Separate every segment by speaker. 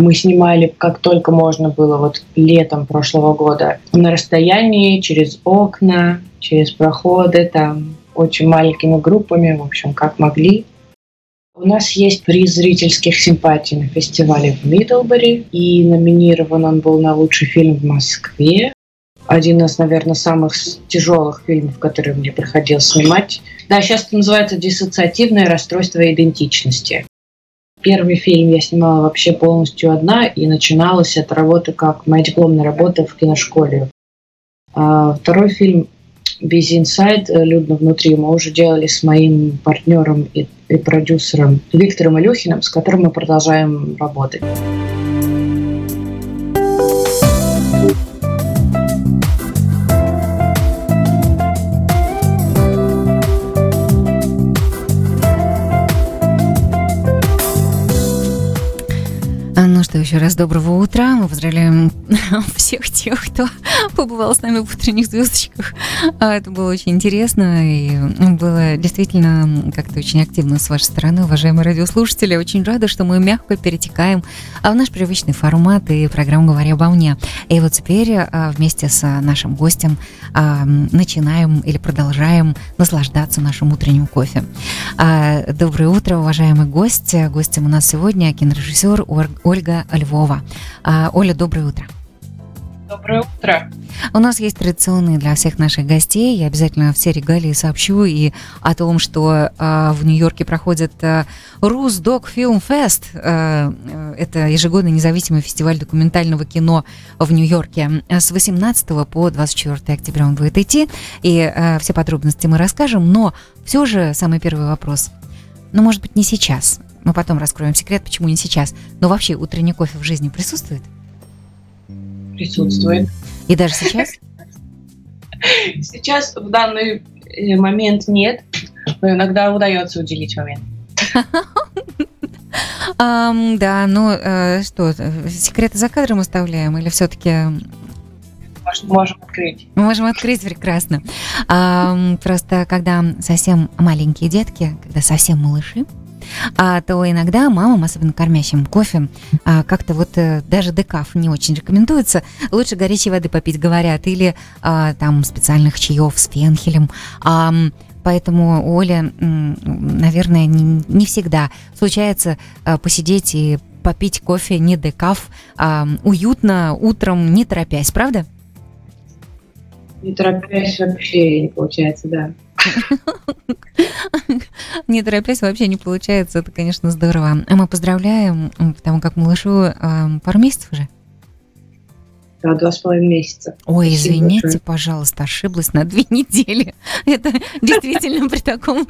Speaker 1: Мы снимали как только можно было вот летом прошлого года на расстоянии, через окна, через проходы, там очень маленькими группами, в общем, как могли. У нас есть приз зрительских симпатий на фестивале в Мидлбери, и номинирован он был на лучший фильм в Москве. Один из, наверное, самых тяжелых фильмов, которые мне приходилось снимать. Да, сейчас это называется диссоциативное расстройство идентичности. Первый фильм я снимала вообще полностью одна, и начиналась эта работа как моя дипломная работа в киношколе. А второй фильм без Inside «Людно внутри» мы уже делали с моим партнером и, и продюсером Виктором Илюхиным, с которым мы продолжаем работать.
Speaker 2: Ну что, еще раз доброго утра. Мы поздравляем всех тех, кто побывал с нами в утренних звездочках. А, это было очень интересно и было действительно как-то очень активно с вашей стороны, уважаемые радиослушатели. Очень рада, что мы мягко перетекаем в наш привычный формат и программу «Говоря обо мне». И вот теперь а, вместе с нашим гостем а, начинаем или продолжаем наслаждаться нашим утренним кофе. Доброе утро, уважаемый гость. Гостем у нас сегодня кинорежиссер Ольга Ольга Львова. А, Оля, доброе утро.
Speaker 1: Доброе утро.
Speaker 2: У нас есть традиционные для всех наших гостей. Я обязательно все регалии сообщу и о том, что э, в Нью-Йорке проходит э, Русдок Фильм Фест. Э, это ежегодный независимый фестиваль документального кино в Нью-Йорке. С 18 по 24 октября он будет идти. И э, все подробности мы расскажем. Но все же самый первый вопрос. Ну, может быть, не сейчас. Мы потом раскроем секрет, почему не сейчас. Но вообще утренний кофе в жизни присутствует?
Speaker 1: Присутствует.
Speaker 2: И даже сейчас?
Speaker 1: Сейчас в данный э, момент нет, но иногда удается уделить момент.
Speaker 2: Um, да, ну э, что, секреты за кадром оставляем или все-таки
Speaker 1: можем открыть.
Speaker 2: Можем открыть прекрасно. А, просто когда совсем маленькие детки, когда совсем малыши, а, то иногда мамам, особенно кормящим кофе, а, как-то вот а, даже декаф не очень рекомендуется. Лучше горячей воды попить, говорят, или а, там специальных чаев с фенхелем. А, Поэтому Оля, наверное, не, не всегда случается а, посидеть и попить кофе не декаф, а уютно утром, не торопясь, правда?
Speaker 1: Не торопясь вообще не получается, да.
Speaker 2: Не торопясь вообще не получается. Это, конечно, здорово. Мы поздравляем, потому как малышу пару месяцев уже.
Speaker 1: Да, два с половиной месяца.
Speaker 2: Ой, извините, большое. пожалуйста, ошиблась на две недели. Это действительно при таком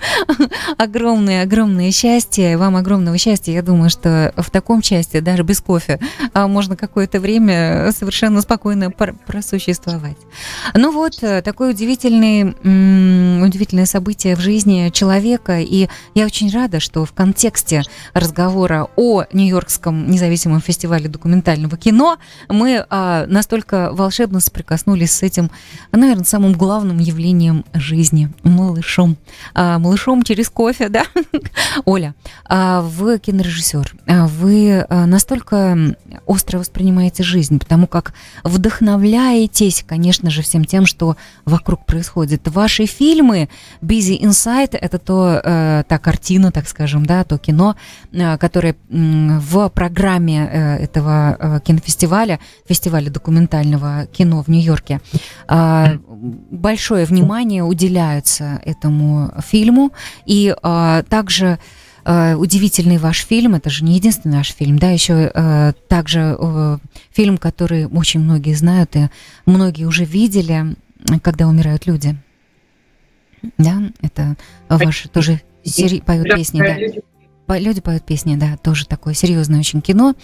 Speaker 2: огромное-огромное счастье. Вам огромного счастья. Я думаю, что в таком счастье, даже без кофе, а, можно какое-то время совершенно спокойно просуществовать. Ну вот, э, такое удивительное, удивительное событие в жизни человека. И я очень рада, что в контексте разговора о Нью-Йоркском независимом фестивале документального кино мы на настолько волшебно соприкоснулись с этим, наверное, самым главным явлением жизни – малышом. А, малышом через кофе, да? Оля, а вы кинорежиссер, а вы а, настолько остро воспринимаете жизнь, потому как вдохновляетесь, конечно же, всем тем, что вокруг происходит. Ваши фильмы Busy Inside – это то, э, та картина, так скажем, да, то кино, э, которое в программе э, этого кинофестиваля, фестиваля документального документального кино в Нью-Йорке, а, большое внимание уделяется этому фильму. И а, также а, удивительный ваш фильм, это же не единственный ваш фильм, да, еще также фильм, который очень многие знают и многие уже видели, когда умирают люди. Да, это ваши тоже сери... поют песни, да люди поют песни, да, тоже такое серьезное очень кино.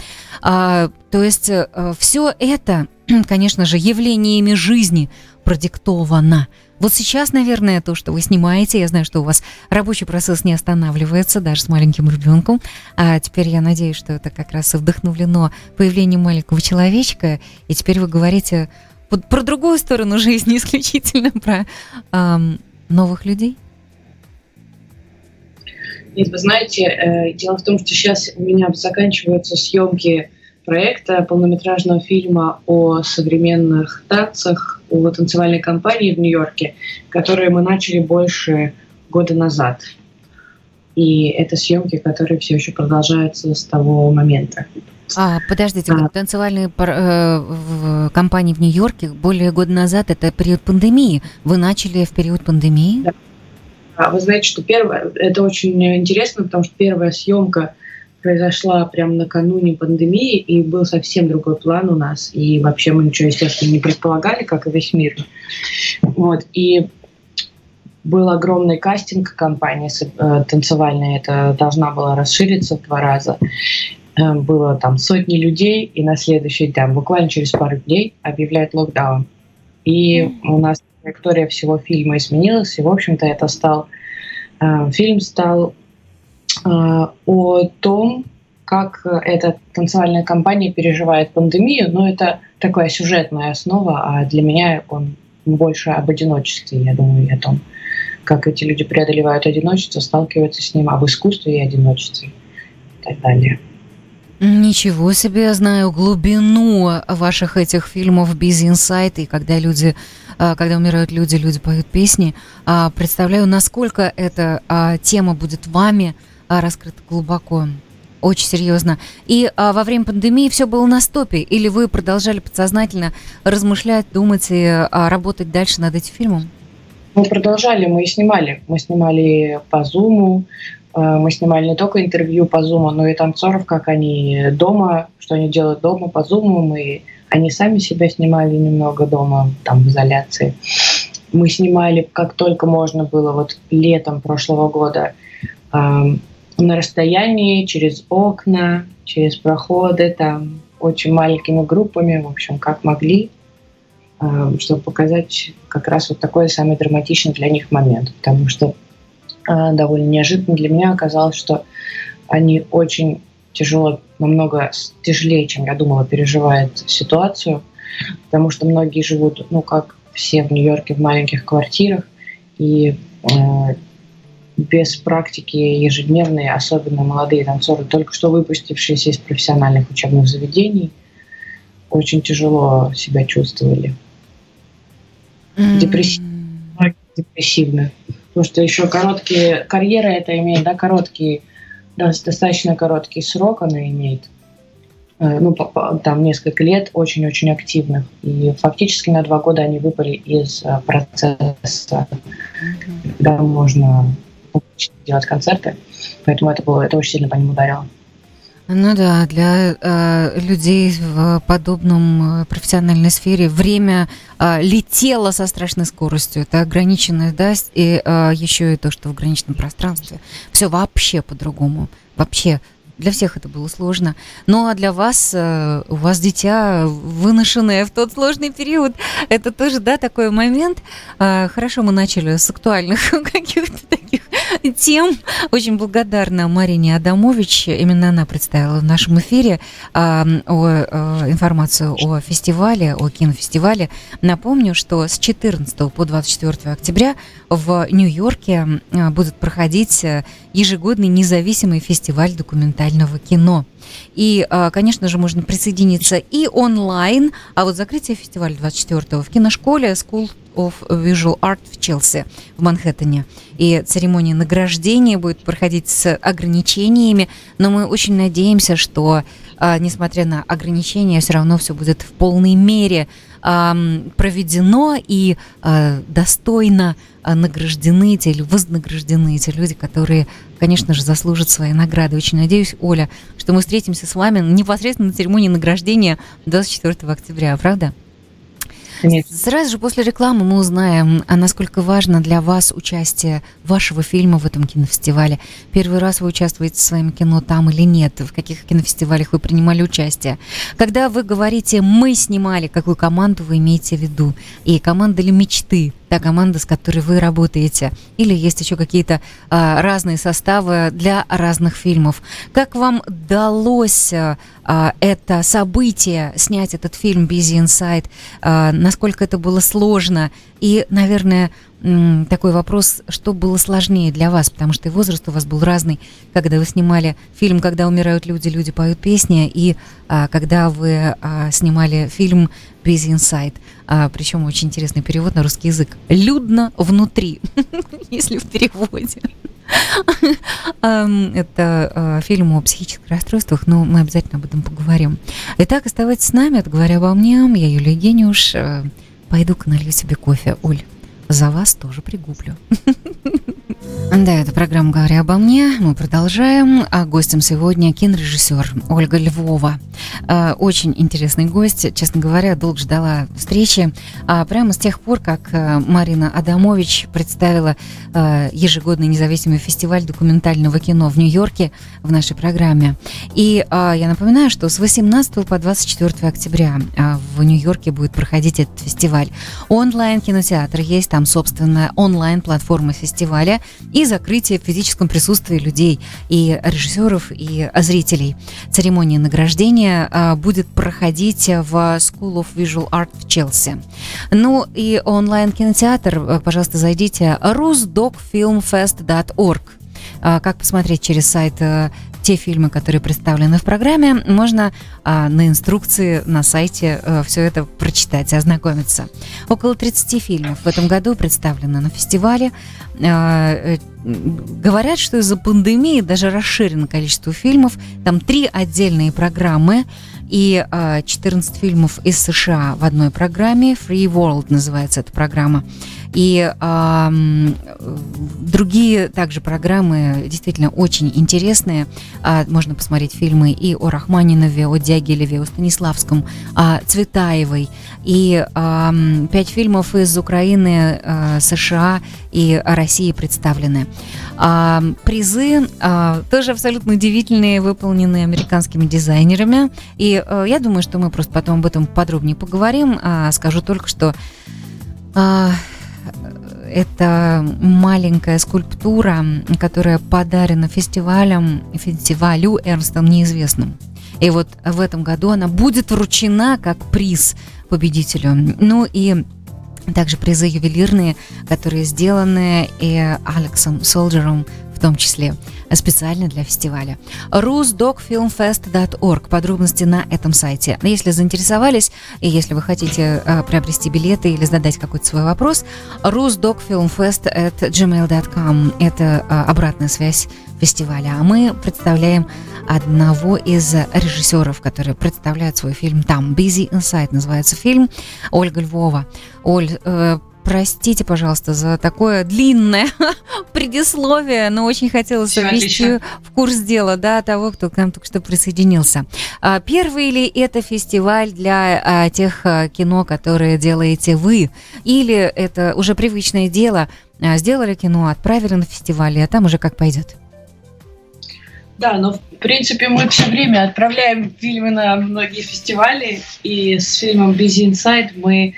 Speaker 2: А, то есть э, все это, конечно же, явлениями жизни продиктовано. Вот сейчас, наверное, то, что вы снимаете, я знаю, что у вас рабочий процесс не останавливается, даже с маленьким ребенком. А теперь я надеюсь, что это как раз вдохновлено появлением маленького человечка. И теперь вы говорите про другую сторону жизни, исключительно про эм, новых людей.
Speaker 1: Нет, вы знаете, э, дело в том, что сейчас у меня заканчиваются съемки проекта полнометражного фильма о современных танцах, о танцевальной компании в Нью-Йорке, которые мы начали больше года назад. И это съемки, которые все еще продолжаются с того момента.
Speaker 2: А, подождите, а. танцевальные э, компании в Нью-Йорке более года назад, это период пандемии. Вы начали в период пандемии? Да.
Speaker 1: А вы знаете, что первое, это очень интересно, потому что первая съемка произошла прямо накануне пандемии, и был совсем другой план у нас, и вообще мы ничего, естественно, не предполагали, как и весь мир. Вот, и был огромный кастинг компании э, танцевальной, это должна была расшириться в два раза. Э, было там сотни людей, и на следующий день, буквально через пару дней, объявляют локдаун. И у нас траектория всего фильма изменилась, и, в общем-то, это стал... Э, фильм стал э, о том, как эта танцевальная компания переживает пандемию, но это такая сюжетная основа, а для меня он больше об одиночестве, я думаю, и о том, как эти люди преодолевают одиночество, сталкиваются с ним, об искусстве и одиночестве и так далее.
Speaker 2: Ничего себе, знаю глубину ваших этих фильмов без инсайта, и когда люди, а, когда умирают люди, люди поют песни. А, представляю, насколько эта а, тема будет вами раскрыта глубоко. Очень серьезно. И а, во время пандемии все было на стопе? Или вы продолжали подсознательно размышлять, думать и а, работать дальше над этим фильмом?
Speaker 1: Мы продолжали, мы снимали. Мы снимали по Зуму, мы снимали не только интервью по Zoom, но и танцоров, как они дома, что они делают дома по Zoom. Мы, они сами себя снимали немного дома, там в изоляции. Мы снимали, как только можно было, вот летом прошлого года, э, на расстоянии, через окна, через проходы, там очень маленькими группами, в общем, как могли, э, чтобы показать как раз вот такой самый драматичный для них момент. Потому что довольно неожиданно для меня оказалось, что они очень тяжело, намного тяжелее, чем я думала, переживают ситуацию, потому что многие живут, ну, как все в Нью-Йорке, в маленьких квартирах, и э, без практики ежедневной, особенно молодые танцоры, только что выпустившиеся из профессиональных учебных заведений, очень тяжело себя чувствовали. Mm-hmm. Депрессивно. депрессивно потому что еще короткие карьеры это имеет, да, короткий, достаточно короткий срок она имеет, э, ну, там несколько лет очень-очень активных. И фактически на два года они выпали из э, процесса, когда можно делать концерты. Поэтому это было, это очень сильно по ним ударило.
Speaker 2: Ну да, для э, людей в подобном э, профессиональной сфере время э, летело со страшной скоростью. Это ограниченная, да, и э, еще и то, что в ограниченном пространстве. Все вообще по-другому. Вообще для всех это было сложно. Ну а для вас, э, у вас дитя выношенное в тот сложный период, это тоже, да, такой момент. А, хорошо, мы начали с актуальных каких-то таких тем. Очень благодарна Марине Адамович. Именно она представила в нашем эфире а, о, о, информацию о фестивале, о кинофестивале. Напомню, что с 14 по 24 октября в Нью-Йорке а, будет проходить э, ежегодный независимый фестиваль документального кино. И, а, конечно же, можно присоединиться и онлайн, а вот закрытие фестиваля 24-го в киношколе School of Visual Art в Челси, в Манхэттене. И церемония награждения будет проходить с ограничениями, но мы очень надеемся, что, а, несмотря на ограничения, все равно все будет в полной мере проведено и а, достойно а, награждены эти или вознаграждены эти люди, которые, конечно же, заслужат свои награды. Очень надеюсь, Оля, что мы встретимся с вами непосредственно на церемонии награждения 24 октября, правда? Конечно. Сразу же после рекламы мы узнаем, а насколько важно для вас участие вашего фильма в этом кинофестивале. Первый раз вы участвуете в своем кино там или нет? В каких кинофестивалях вы принимали участие? Когда вы говорите «мы снимали», какую команду вы имеете в виду? И команда ли мечты? Та команда, с которой вы работаете? Или есть еще какие-то а, разные составы для разных фильмов? Как вам удалось а, это событие, снять этот фильм Busy Inside? А, насколько это было сложно? И, наверное, такой вопрос, что было сложнее для вас, потому что и возраст у вас был разный, когда вы снимали фильм «Когда умирают люди, люди поют песни», и а, когда вы а, снимали фильм «Busy Inside», а, причем очень интересный перевод на русский язык. «Людно внутри», если в переводе. Это а, фильм о психических расстройствах, но мы обязательно об этом поговорим. Итак, оставайтесь с нами, это «Говоря обо мне», я Юлия Гениуш. Э, пойду-ка налью себе кофе, Оль за вас тоже пригублю. Да, это программа «Говоря обо мне». Мы продолжаем. А гостем сегодня кинорежиссер Ольга Львова. А, очень интересный гость. Честно говоря, долго ждала встречи. А прямо с тех пор, как э, Марина Адамович представила э, ежегодный независимый фестиваль документального кино в Нью-Йорке в нашей программе. И я напоминаю, что с 18 по 24 октября в Нью-Йорке будет проходить этот фестиваль. Онлайн-кинотеатр есть, там собственная онлайн-платформа фестиваля и закрытие в физическом присутствии людей и режиссеров, и зрителей. Церемония награждения а, будет проходить в School of Visual Art в Челси. Ну и онлайн-кинотеатр, э, пожалуйста, зайдите rusdocfilmfest.org. А, как посмотреть через сайт те фильмы, которые представлены в программе, можно а, на инструкции на сайте а, все это прочитать ознакомиться. Около 30 фильмов в этом году представлено на фестивале. А, говорят, что из-за пандемии даже расширено количество фильмов. Там три отдельные программы и 14 а, фильмов из США в одной программе. Free World называется эта программа. И э, другие также программы действительно очень интересные. Э, можно посмотреть фильмы и о Рахманинове, о Дягилеве, о Станиславском, о Цветаевой. И э, пять фильмов из Украины, э, США и России представлены. А, призы а, тоже абсолютно удивительные, выполненные американскими дизайнерами. И а, я думаю, что мы просто потом об этом подробнее поговорим. А, скажу только, что а, это маленькая скульптура, которая подарена фестивалем, фестивалю Эрнстом Неизвестным. И вот в этом году она будет вручена как приз победителю. Ну и также призы ювелирные, которые сделаны и Алексом Солджером в том числе специально для фестиваля. rusdocfilmfest.org. Подробности на этом сайте. Если заинтересовались, и если вы хотите э, приобрести билеты или задать какой-то свой вопрос, rusdocfilmfest@gmail.com. Это э, обратная связь фестиваля. А мы представляем одного из режиссеров, который представляет свой фильм там. Busy Inside называется фильм. Ольга Львова. Оль, э, простите, пожалуйста, за такое длинное предисловие, но очень хотелось Все ввести в курс дела да, того, кто к нам только что присоединился. А, первый ли это фестиваль для а, тех а, кино, которые делаете вы? Или это уже привычное дело? Сделали кино, отправили на фестиваль, а там уже как пойдет?
Speaker 1: Да, но в принципе мы все время отправляем фильмы на многие фестивали, и с фильмом Busy Inside мы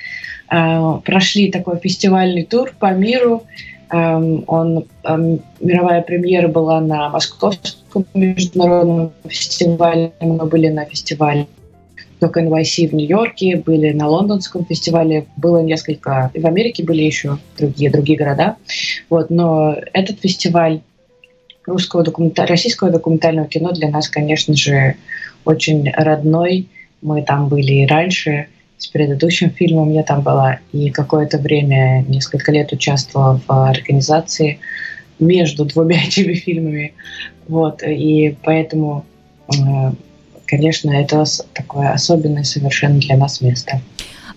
Speaker 1: э, прошли такой фестивальный тур по миру. Эм, он, эм, мировая премьера была на Московском международном фестивале, мы были на фестивале только NYC в Нью-Йорке, были на лондонском фестивале, было несколько, в Америке были еще другие, другие города. Вот, но этот фестиваль русского документа... российского документального кино для нас, конечно же, очень родной. Мы там были и раньше. С предыдущим фильмом я там была. И какое-то время, несколько лет участвовала в организации между двумя этими фильмами. Вот. И поэтому, э, конечно, это такое особенное совершенно для нас место.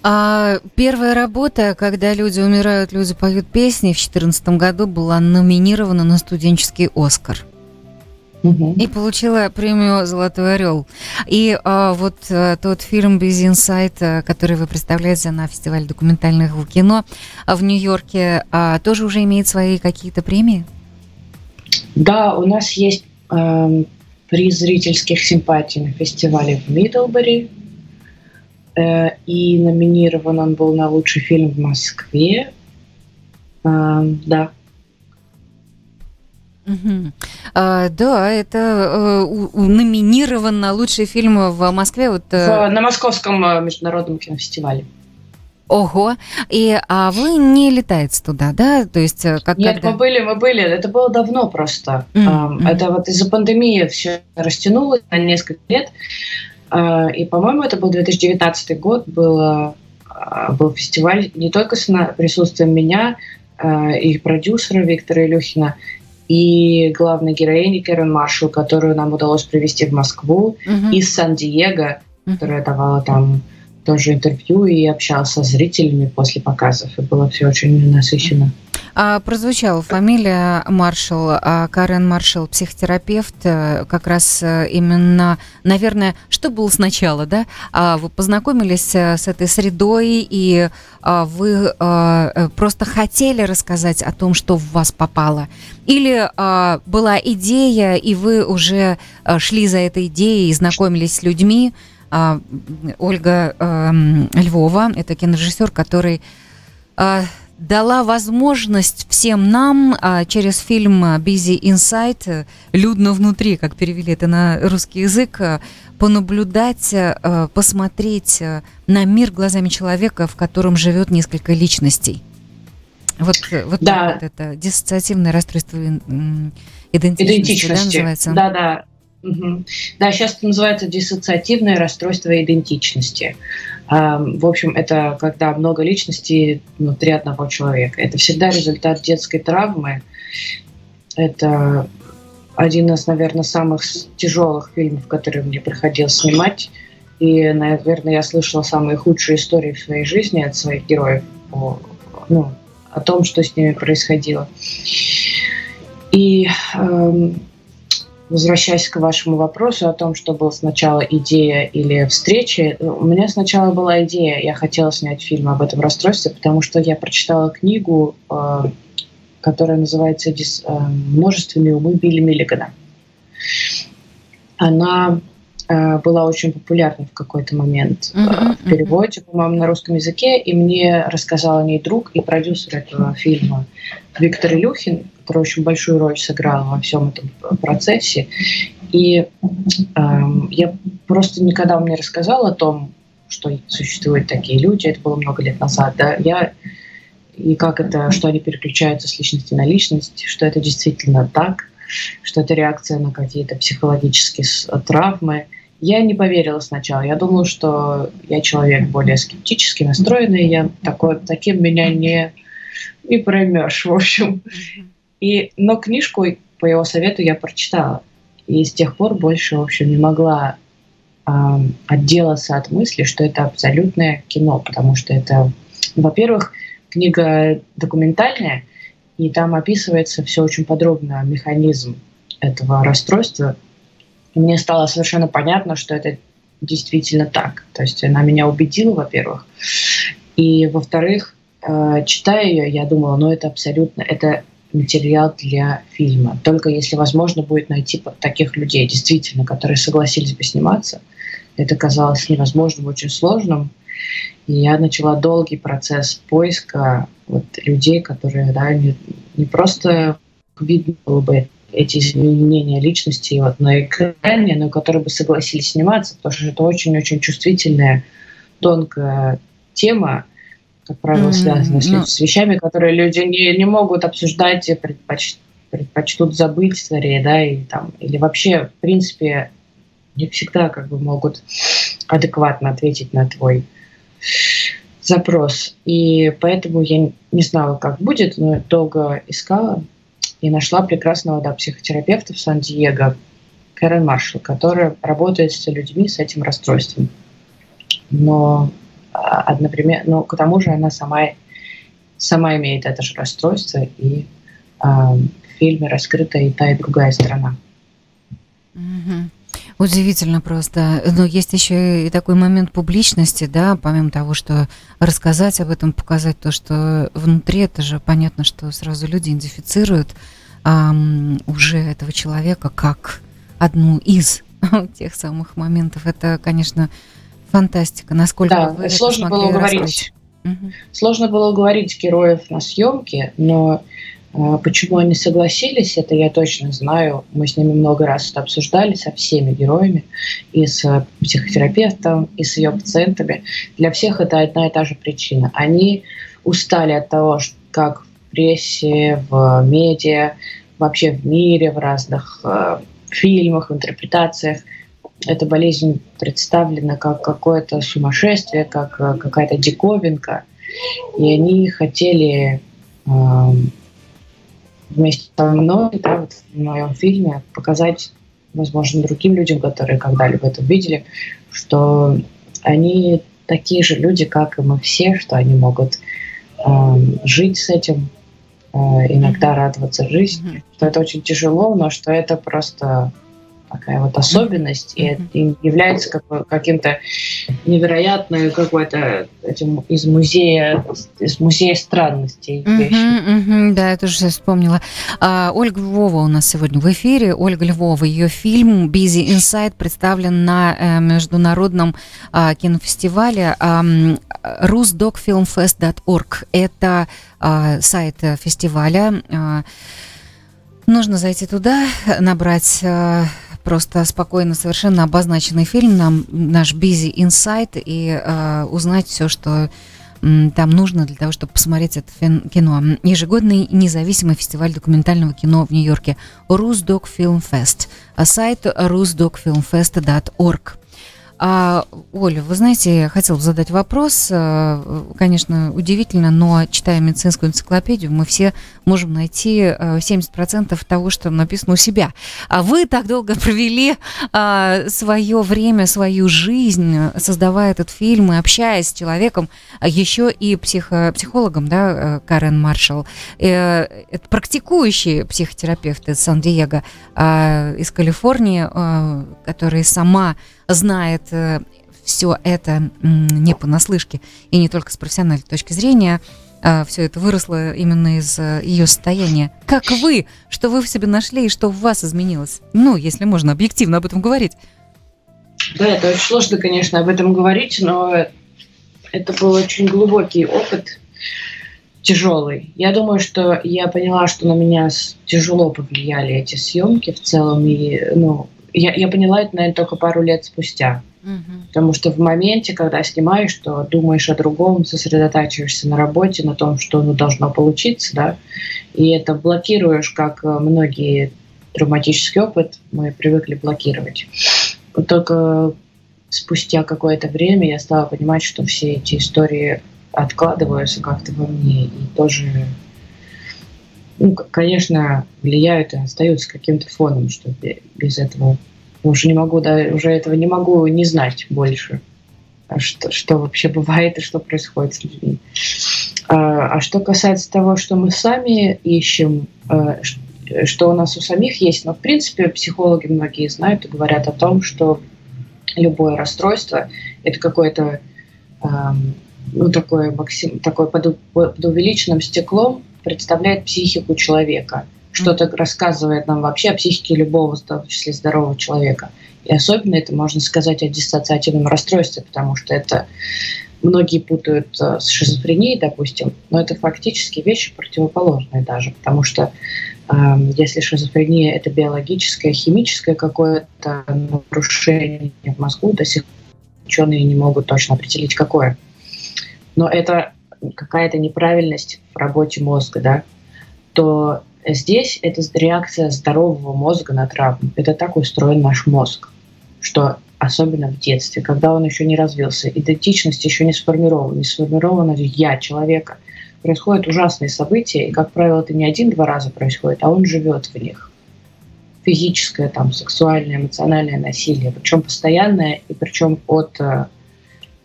Speaker 2: А первая работа, когда люди умирают, люди поют песни, в 2014 году была номинирована на студенческий Оскар. Угу. И получила премию «Золотой орел». И а, вот а, тот фильм «Без инсайт», а, который вы представляете на фестивале документального кино в Нью-Йорке, а, тоже уже имеет свои какие-то премии?
Speaker 1: Да, у нас есть э, приз зрительских симпатий на фестивале в Мидлбери и номинирован он был на лучший фильм в Москве. А, да.
Speaker 2: Угу. А, да, это э, номинирован на лучший фильм в Москве. Вот,
Speaker 1: э... в, на Московском э, международном кинофестивале.
Speaker 2: Ого, и а вы не летаете туда, да? То есть
Speaker 1: э, как Нет, когда... мы были, мы были. Это было давно просто. Mm-hmm. Это вот из-за пандемии все растянулось на несколько лет. А, и, по-моему, это был 2019 год, было, а, был фестиваль не только с присутствием меня, и продюсера Виктора Илюхина, и главной героини Кэрон Маршалл, которую нам удалось привести в Москву, mm-hmm. из Сан-Диего, mm-hmm. которая давала там тоже интервью и общался с зрителями после показов. И было все очень насыщенно.
Speaker 2: А, прозвучала фамилия Маршал, а Карен Маршал, психотерапевт, э, как раз э, именно, наверное, что было сначала, да? А вы познакомились э, с этой средой, и а, вы просто хотели рассказать о том, что в вас попало? Или была идея, и вы уже шли за этой идеей и знакомились с людьми, а, Ольга эм, Львова, это кинорежиссер, который а, дала возможность всем нам а, через фильм Busy Inside, людно внутри, как перевели это на русский язык, понаблюдать, посмотреть на мир глазами человека, в котором живет несколько личностей. Вот, вот да. вот это диссоциативное расстройство идентичности, идентичности. да, называется?
Speaker 1: Да, да. Угу. Да, сейчас это называется диссоциативное расстройство идентичности. В общем, это когда много личностей внутри одного человека. Это всегда результат детской травмы. Это один из, наверное, самых тяжелых фильмов, которые мне приходилось снимать. И, наверное, я слышала самые худшие истории в своей жизни от своих героев о, ну, о том, что с ними происходило. И эм, возвращаясь к вашему вопросу о том, что была сначала идея или встреча, у меня сначала была идея, я хотела снять фильм об этом расстройстве, потому что я прочитала книгу, э, которая называется э, «Множественные умы Билли Миллигана». Она э, была очень популярна в какой-то момент uh-huh, в переводе, по-моему, на русском языке, и мне рассказал о ней друг и продюсер этого фильма Виктор Илюхин, который очень большую роль сыграл во всем этом процессе. И э, я просто никогда вам не рассказала о том, что существуют такие люди. Это было много лет назад. Да? Я и как это, что они переключаются с личности на личность, что это действительно так, что это реакция на какие-то психологические травмы. Я не поверила сначала. Я думала, что я человек более скептически настроенный, я такой, таким меня не, не проймешь, в общем. И, но книжку по его совету я прочитала. И с тех пор больше, в общем, не могла э, отделаться от мысли, что это абсолютное кино, потому что это, во-первых, книга документальная, и там описывается все очень подробно, механизм этого расстройства. И мне стало совершенно понятно, что это действительно так. То есть она меня убедила, во-первых. И, во-вторых, э, читая ее, я думала, ну это абсолютно, это материал для фильма. Только если возможно будет найти таких людей, действительно, которые согласились бы сниматься. Это казалось невозможным, очень сложным. И я начала долгий процесс поиска вот людей, которые да, не, не просто видно было бы эти изменения личности вот на экране, но которые бы согласились сниматься, потому что это очень-очень чувствительная, тонкая тема, как правило, mm-hmm. связаны с, ну... с вещами, которые люди не, не могут обсуждать и предпоч, предпочтут забыть скорее, да, и там, или вообще, в принципе, не всегда как бы могут адекватно ответить на твой запрос. И поэтому я не знала, как будет, но долго искала и нашла прекрасного да, психотерапевта в Сан-Диего, Кэрен Маршалл, которая работает с людьми с этим расстройством. Но например, но к тому же она сама, сама имеет это же расстройство, и э, в фильме раскрыта и та, и другая сторона.
Speaker 2: Удивительно просто. Но есть еще и такой момент публичности, да, помимо того, что рассказать об этом, показать то, что внутри, это же понятно, что сразу люди идентифицируют эм, уже этого человека как одну из тех самых моментов. Это, конечно, Фантастика, насколько
Speaker 1: да, вы сложно было уговорить. Угу. Сложно было уговорить героев на съемке, но А, почему они согласились, это я точно знаю. Мы с ними много раз это обсуждали со всеми героями, и с психотерапевтом, и с ее пациентами. Для всех это одна и та же причина. Они устали от того, как в прессе, в медиа, вообще в мире, в разных э, фильмах, в интерпретациях эта болезнь представлена как какое-то сумасшествие, как э, какая-то диковинка. И они хотели э, вместе со мной, да, вот в моем фильме, показать, возможно, другим людям, которые когда-либо это видели, что они такие же люди, как и мы все, что они могут э, жить с этим, э, иногда радоваться жизни, что это очень тяжело, но что это просто такая вот особенность, и это является как, каким-то невероятным какой-то этим из музея, из музея странностей.
Speaker 2: Mm-hmm, да, я тоже сейчас вспомнила. А, Ольга Львова у нас сегодня в эфире. Ольга Львова, ее фильм «Busy Inside» представлен на э, международном а, кинофестивале а, rusdocfilmfest.org. Это а, сайт фестиваля. Нужно зайти туда, набрать просто спокойно совершенно обозначенный фильм, нам наш Busy Insight, и э, узнать все, что там нужно для того, чтобы посмотреть это кино. Ежегодный независимый фестиваль документального кино в Нью-Йорке Rusdog Film Fest. Сайт rusdogfilmfest.org. А, Оля, вы знаете, я хотела задать вопрос. Э, конечно, удивительно, но читая медицинскую энциклопедию, мы все можем найти 70% э, того, что написано у себя. А вы так долго провели а, свое время, свою жизнь, создавая этот фильм и общаясь с человеком, а еще и психо, психологом, да, э, Карен Маршалл, это практикующий психотерапевт из Сан-Диего, а, из Калифорнии, который сама знает э, все это не понаслышке и не только с профессиональной точки зрения, а все это выросло именно из э, ее состояния. Как вы? Что вы в себе нашли и что в вас изменилось? Ну, если можно объективно об этом говорить.
Speaker 1: Да, это очень сложно, конечно, об этом говорить, но это был очень глубокий опыт, тяжелый. Я думаю, что я поняла, что на меня тяжело повлияли эти съемки в целом, и ну, я, я поняла это, наверное, только пару лет спустя. Угу. Потому что в моменте, когда снимаешь, то думаешь о другом, сосредотачиваешься на работе, на том, что ну, должно получиться, да, и это блокируешь, как э, многие травматический опыт мы привыкли блокировать. Вот только спустя какое-то время я стала понимать, что все эти истории откладываются как-то во мне и тоже ну, конечно, влияют и остаются каким-то фоном, что без этого уже не могу, да, уже этого не могу не знать больше, а что, что вообще бывает и что происходит с людьми. А, а что касается того, что мы сами ищем, а, что у нас у самих есть, но в принципе психологи многие знают и говорят о том, что любое расстройство это какое-то ну, такое, максим, такое под, под увеличенным стеклом представляет психику человека, что-то рассказывает нам вообще о психике любого, в том числе здорового человека. И особенно это можно сказать о диссоциативном расстройстве, потому что это многие путают э, с шизофренией, допустим, но это фактически вещи противоположные даже, потому что э, если шизофрения это биологическое, химическое какое-то нарушение в мозгу, до сих пор ученые не могут точно определить, какое. Но это какая-то неправильность в работе мозга, да, то здесь это реакция здорового мозга на травму. Это так устроен наш мозг, что особенно в детстве, когда он еще не развился, идентичность еще не сформирована, не сформировано я человека. Происходят ужасные события, и, как правило, это не один-два раза происходит, а он живет в них. Физическое, там, сексуальное, эмоциональное насилие, причем постоянное, и причем от э,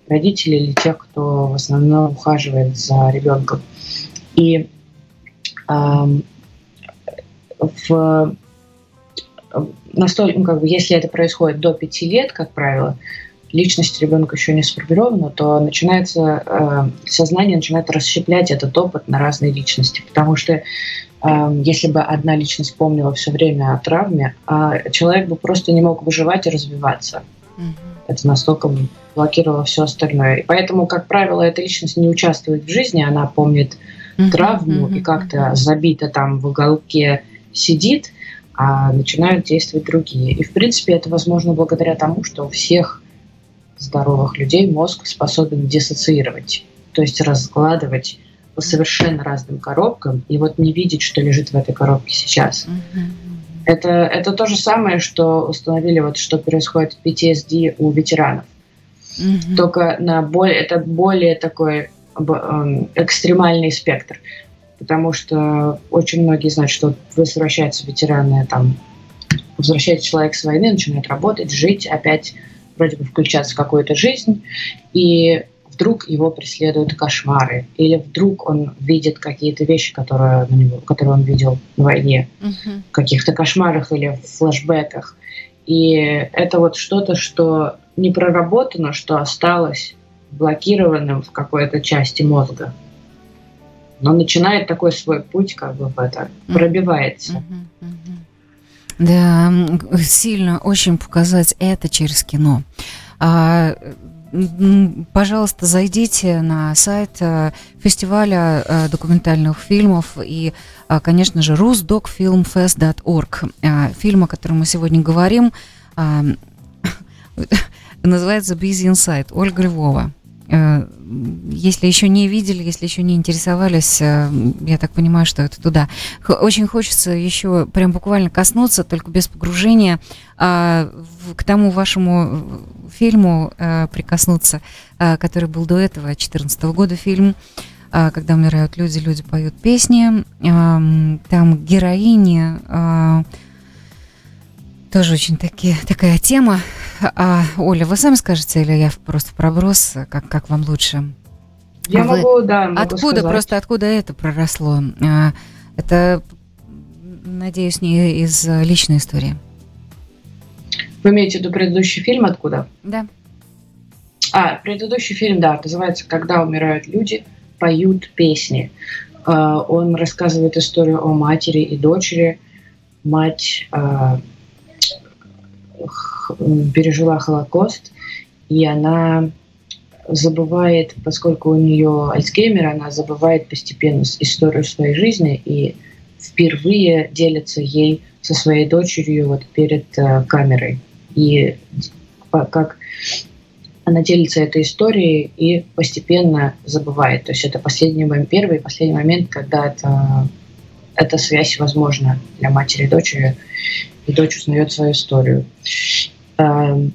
Speaker 1: родителей или тех, кто в основном ухаживает за ребенком. И э, в настолько, ну, как бы, если это происходит до пяти лет, как правило, личность ребенка еще не сформирована, то начинается э, сознание начинает расщеплять этот опыт на разные личности, потому что э, если бы одна личность помнила все время о травме, а человек бы просто не мог выживать и развиваться. Mm-hmm. Это настолько блокировало все остальное. И поэтому, как правило, эта личность не участвует в жизни, она помнит травму и как-то забито там в уголке сидит, а начинают действовать другие. И, в принципе, это возможно благодаря тому, что у всех здоровых людей мозг способен диссоциировать, то есть разгладывать по совершенно разным коробкам и вот не видеть, что лежит в этой коробке сейчас. Это, это то же самое, что установили, вот, что происходит в PTSD у ветеранов. Mm-hmm. Только на более, это более такой эм, экстремальный спектр. Потому что очень многие знают, что возвращаются ветераны, там, возвращается человек с войны, начинает работать, жить, опять вроде бы включаться в какую-то жизнь, и вдруг его преследуют кошмары, или вдруг он видит какие-то вещи, которые, него, которые он видел на войне, uh-huh. в каких-то кошмарах или в флэшбэках. И это вот что-то, что не проработано, что осталось блокированным в какой-то части мозга. Но начинает такой свой путь, как бы в это, пробивается. Uh-huh. Uh-huh.
Speaker 2: Да, сильно очень показать это через кино. А, пожалуйста, зайдите на сайт э, фестиваля э, документальных фильмов и, э, конечно же, rusdocfilmfest.org. Фильм, о котором мы сегодня говорим, называется «Busy Inside» Ольга Львова. Э, если еще не видели, если еще не интересовались, э, я так понимаю, что это туда. Очень хочется еще прям буквально коснуться, только без погружения, а, к тому вашему фильму э, прикоснуться, который был до этого, 2014 года фильм когда умирают люди, люди поют песни. Там героини тоже очень таки, такая тема. А, Оля, вы сами скажете, или я просто проброс, как, как вам лучше?
Speaker 1: Я вы... могу, да, могу
Speaker 2: Откуда,
Speaker 1: сказать.
Speaker 2: просто откуда это проросло? А, это, надеюсь, не из личной истории.
Speaker 1: Вы имеете в виду предыдущий фильм откуда?
Speaker 2: Да.
Speaker 1: А, предыдущий фильм, да, называется «Когда умирают люди, поют песни». А, он рассказывает историю о матери и дочери. Мать а, пережила Холокост, и она забывает, поскольку у нее Альцгеймер, она забывает постепенно историю своей жизни и впервые делится ей со своей дочерью вот перед э, камерой. И как она делится этой историей и постепенно забывает. То есть это последний момент, первый и последний момент, когда это, эта связь возможна для матери и дочери и дочь узнает свою историю. Эм,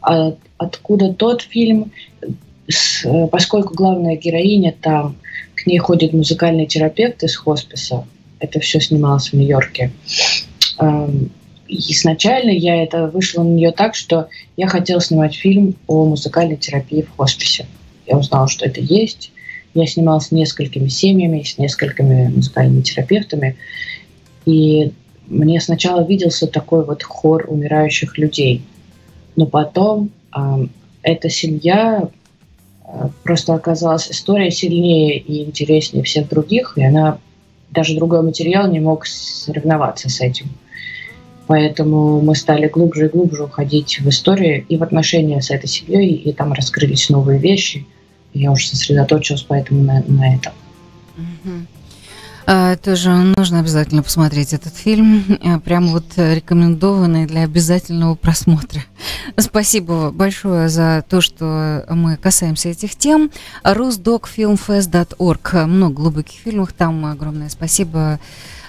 Speaker 1: а откуда тот фильм? Поскольку главная героиня там, к ней ходит музыкальный терапевт из хосписа, это все снималось в Нью-Йорке. Эм, и изначально я это вышло на нее так, что я хотела снимать фильм о музыкальной терапии в хосписе. Я узнала, что это есть. Я снимала с несколькими семьями, с несколькими музыкальными терапевтами. И мне сначала виделся такой вот хор умирающих людей, но потом э, эта семья э, просто оказалась история сильнее и интереснее всех других, и она даже другой материал не мог соревноваться с этим. Поэтому мы стали глубже и глубже уходить в историю и в отношения с этой семьей, и там раскрылись новые вещи. Я уже сосредоточилась поэтому на, на этом.
Speaker 2: Mm-hmm. А, тоже нужно обязательно посмотреть этот фильм. А, прям вот рекомендованный для обязательного просмотра. Спасибо большое за то, что мы касаемся этих тем. rusdocfilmfest.org. Много глубоких фильмов там. Огромное спасибо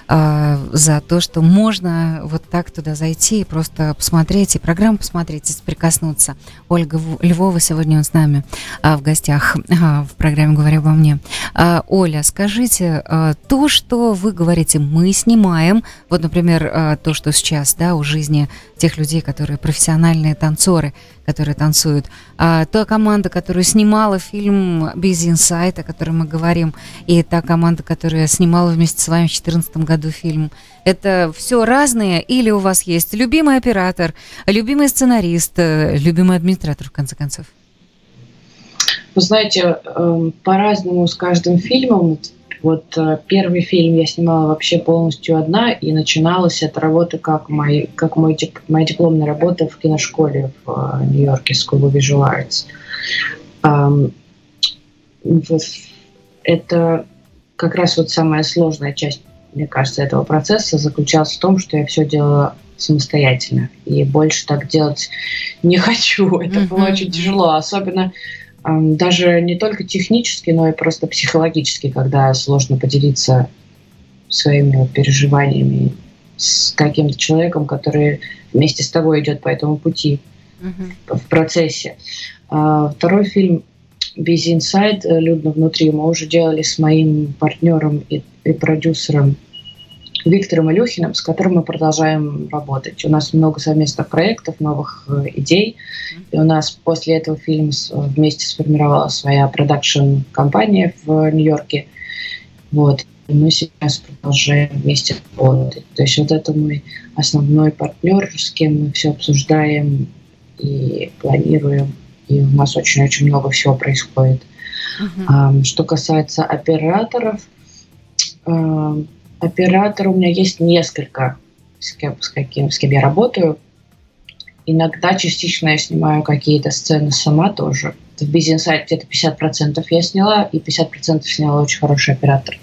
Speaker 2: а, за то, что можно вот так туда зайти и просто посмотреть, и программу посмотреть, и прикоснуться. Ольга Львова сегодня он с нами а, в гостях а, в программе «Говоря обо мне». А, Оля, скажите, а, то, что вы говорите, мы снимаем, вот, например, а, то, что сейчас, да, у жизни тех людей, которые профессиональные танцоры, которые танцуют. А, та команда, которая снимала фильм «Busy Inside», о котором мы говорим, и та команда, которая снимала вместе с вами в 2014 году фильм, это все разные? Или у вас есть любимый оператор, любимый сценарист, э, любимый администратор, в конце концов?
Speaker 1: Вы знаете, эм, по-разному с каждым фильмом вот э, первый фильм я снимала вообще полностью одна, и начиналась эта работа как, мой, как мой, моя дипломная работа в киношколе в э, Нью-Йорке, School of Visual Arts. Это как раз вот самая сложная часть, мне кажется, этого процесса заключалась в том, что я все делала самостоятельно. И больше так делать не хочу. Это было очень тяжело. Особенно даже не только технически, но и просто психологически, когда сложно поделиться своими переживаниями с каким-то человеком, который вместе с тобой идет по этому пути в процессе. А, второй фильм Busy Inside, Людно внутри, мы уже делали с моим партнером и, и продюсером Виктором Илюхиным, с которым мы продолжаем работать. У нас много совместных проектов, новых э, идей. И у нас после этого фильма вместе сформировалась своя продакшн-компания в Нью-Йорке. Вот. И мы сейчас продолжаем вместе работать. То есть вот это мой основной партнер, с кем мы все обсуждаем и планируем. И у нас очень-очень много всего происходит. Uh-huh. Что касается операторов, оператор у меня есть несколько, с кем, с, каким, с кем я работаю. Иногда частично я снимаю какие-то сцены сама тоже. В бизнес где-то 50% я сняла, и 50% сняла очень хороший оператор.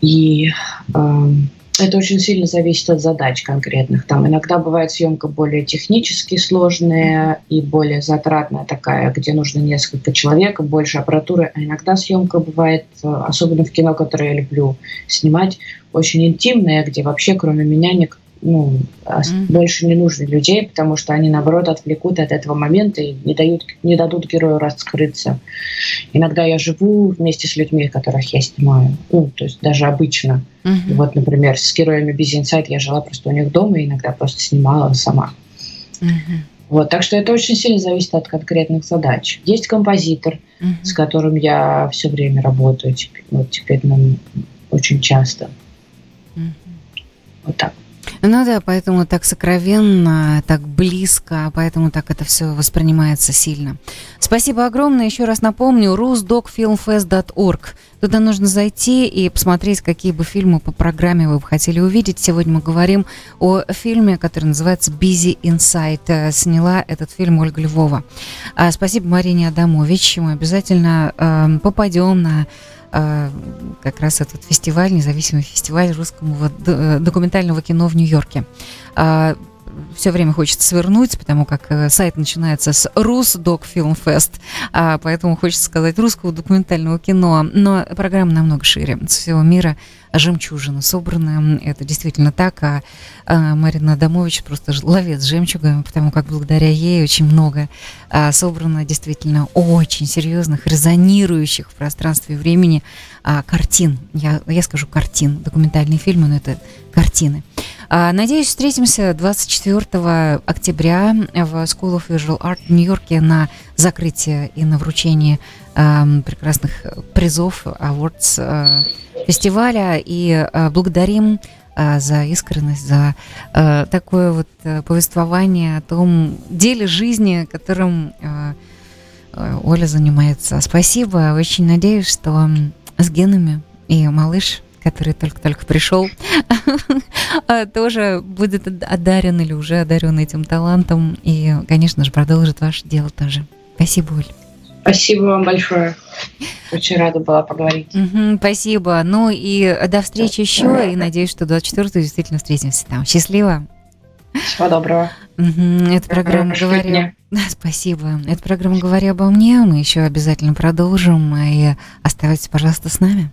Speaker 1: И э, это очень сильно зависит от задач конкретных. Там иногда бывает съемка более технически сложная и более затратная такая, где нужно несколько человек, больше аппаратуры. А иногда съемка бывает, э, особенно в кино, которое я люблю снимать, очень интимная, где вообще кроме меня никто ну, mm-hmm. больше не нужны людей, потому что они, наоборот, отвлекут от этого момента и не, дают, не дадут герою раскрыться. Иногда я живу вместе с людьми, которых я снимаю. Ну, то есть даже обычно. Mm-hmm. вот, например, с героями Без Инсайт я жила просто у них дома и иногда просто снимала сама. Mm-hmm. Вот, так что это очень сильно зависит от конкретных задач. Есть композитор, mm-hmm. с которым я все время работаю, теперь, вот теперь нам очень часто. Mm-hmm. Вот так.
Speaker 2: Ну да, поэтому так сокровенно, так близко, поэтому так это все воспринимается сильно. Спасибо огромное. Еще раз напомню, rusdocfilmfest.org. Туда нужно зайти и посмотреть, какие бы фильмы по программе вы бы хотели увидеть. Сегодня мы говорим о фильме, который называется «Busy Inside». Э, сняла этот фильм Ольга Львова. А, спасибо Марине Адамович. Мы обязательно э, попадем на как раз этот фестиваль, независимый фестиваль русского э, документального кино в Нью-Йорке. А, все время хочется свернуть, потому как э, сайт начинается с Рус Док Фильм Фест, поэтому хочется сказать русского документального кино, но программа намного шире, с всего мира жемчужина собрана, это действительно так, а, а Марина Адамович просто ловец жемчугами, потому как благодаря ей очень много а, собрано действительно очень серьезных, резонирующих в пространстве и времени а, картин, я, я скажу картин, документальные фильмы, но это картины. Надеюсь, встретимся 24 октября в School of Visual Art в Нью-Йорке на закрытие и на вручение э, прекрасных призов, awards э, фестиваля. И э, благодарим э, за искренность, за э, такое вот э, повествование о том деле жизни, которым э, э Оля занимается. Спасибо. Очень надеюсь, что с генами и малыш который только-только пришел, а, тоже будет одарен или уже одарен этим талантом. И, конечно же, продолжит ваше дело тоже. Спасибо, Оль.
Speaker 1: Спасибо вам большое. Очень рада была поговорить.
Speaker 2: Угу, спасибо. Ну и до встречи еще. И надеюсь, что 24 действительно встретимся там. Счастливо.
Speaker 1: Всего доброго.
Speaker 2: Угу, это программа «Говоря». Спасибо. Это программа «Говоря обо мне». Мы еще обязательно продолжим. И оставайтесь, пожалуйста, с нами.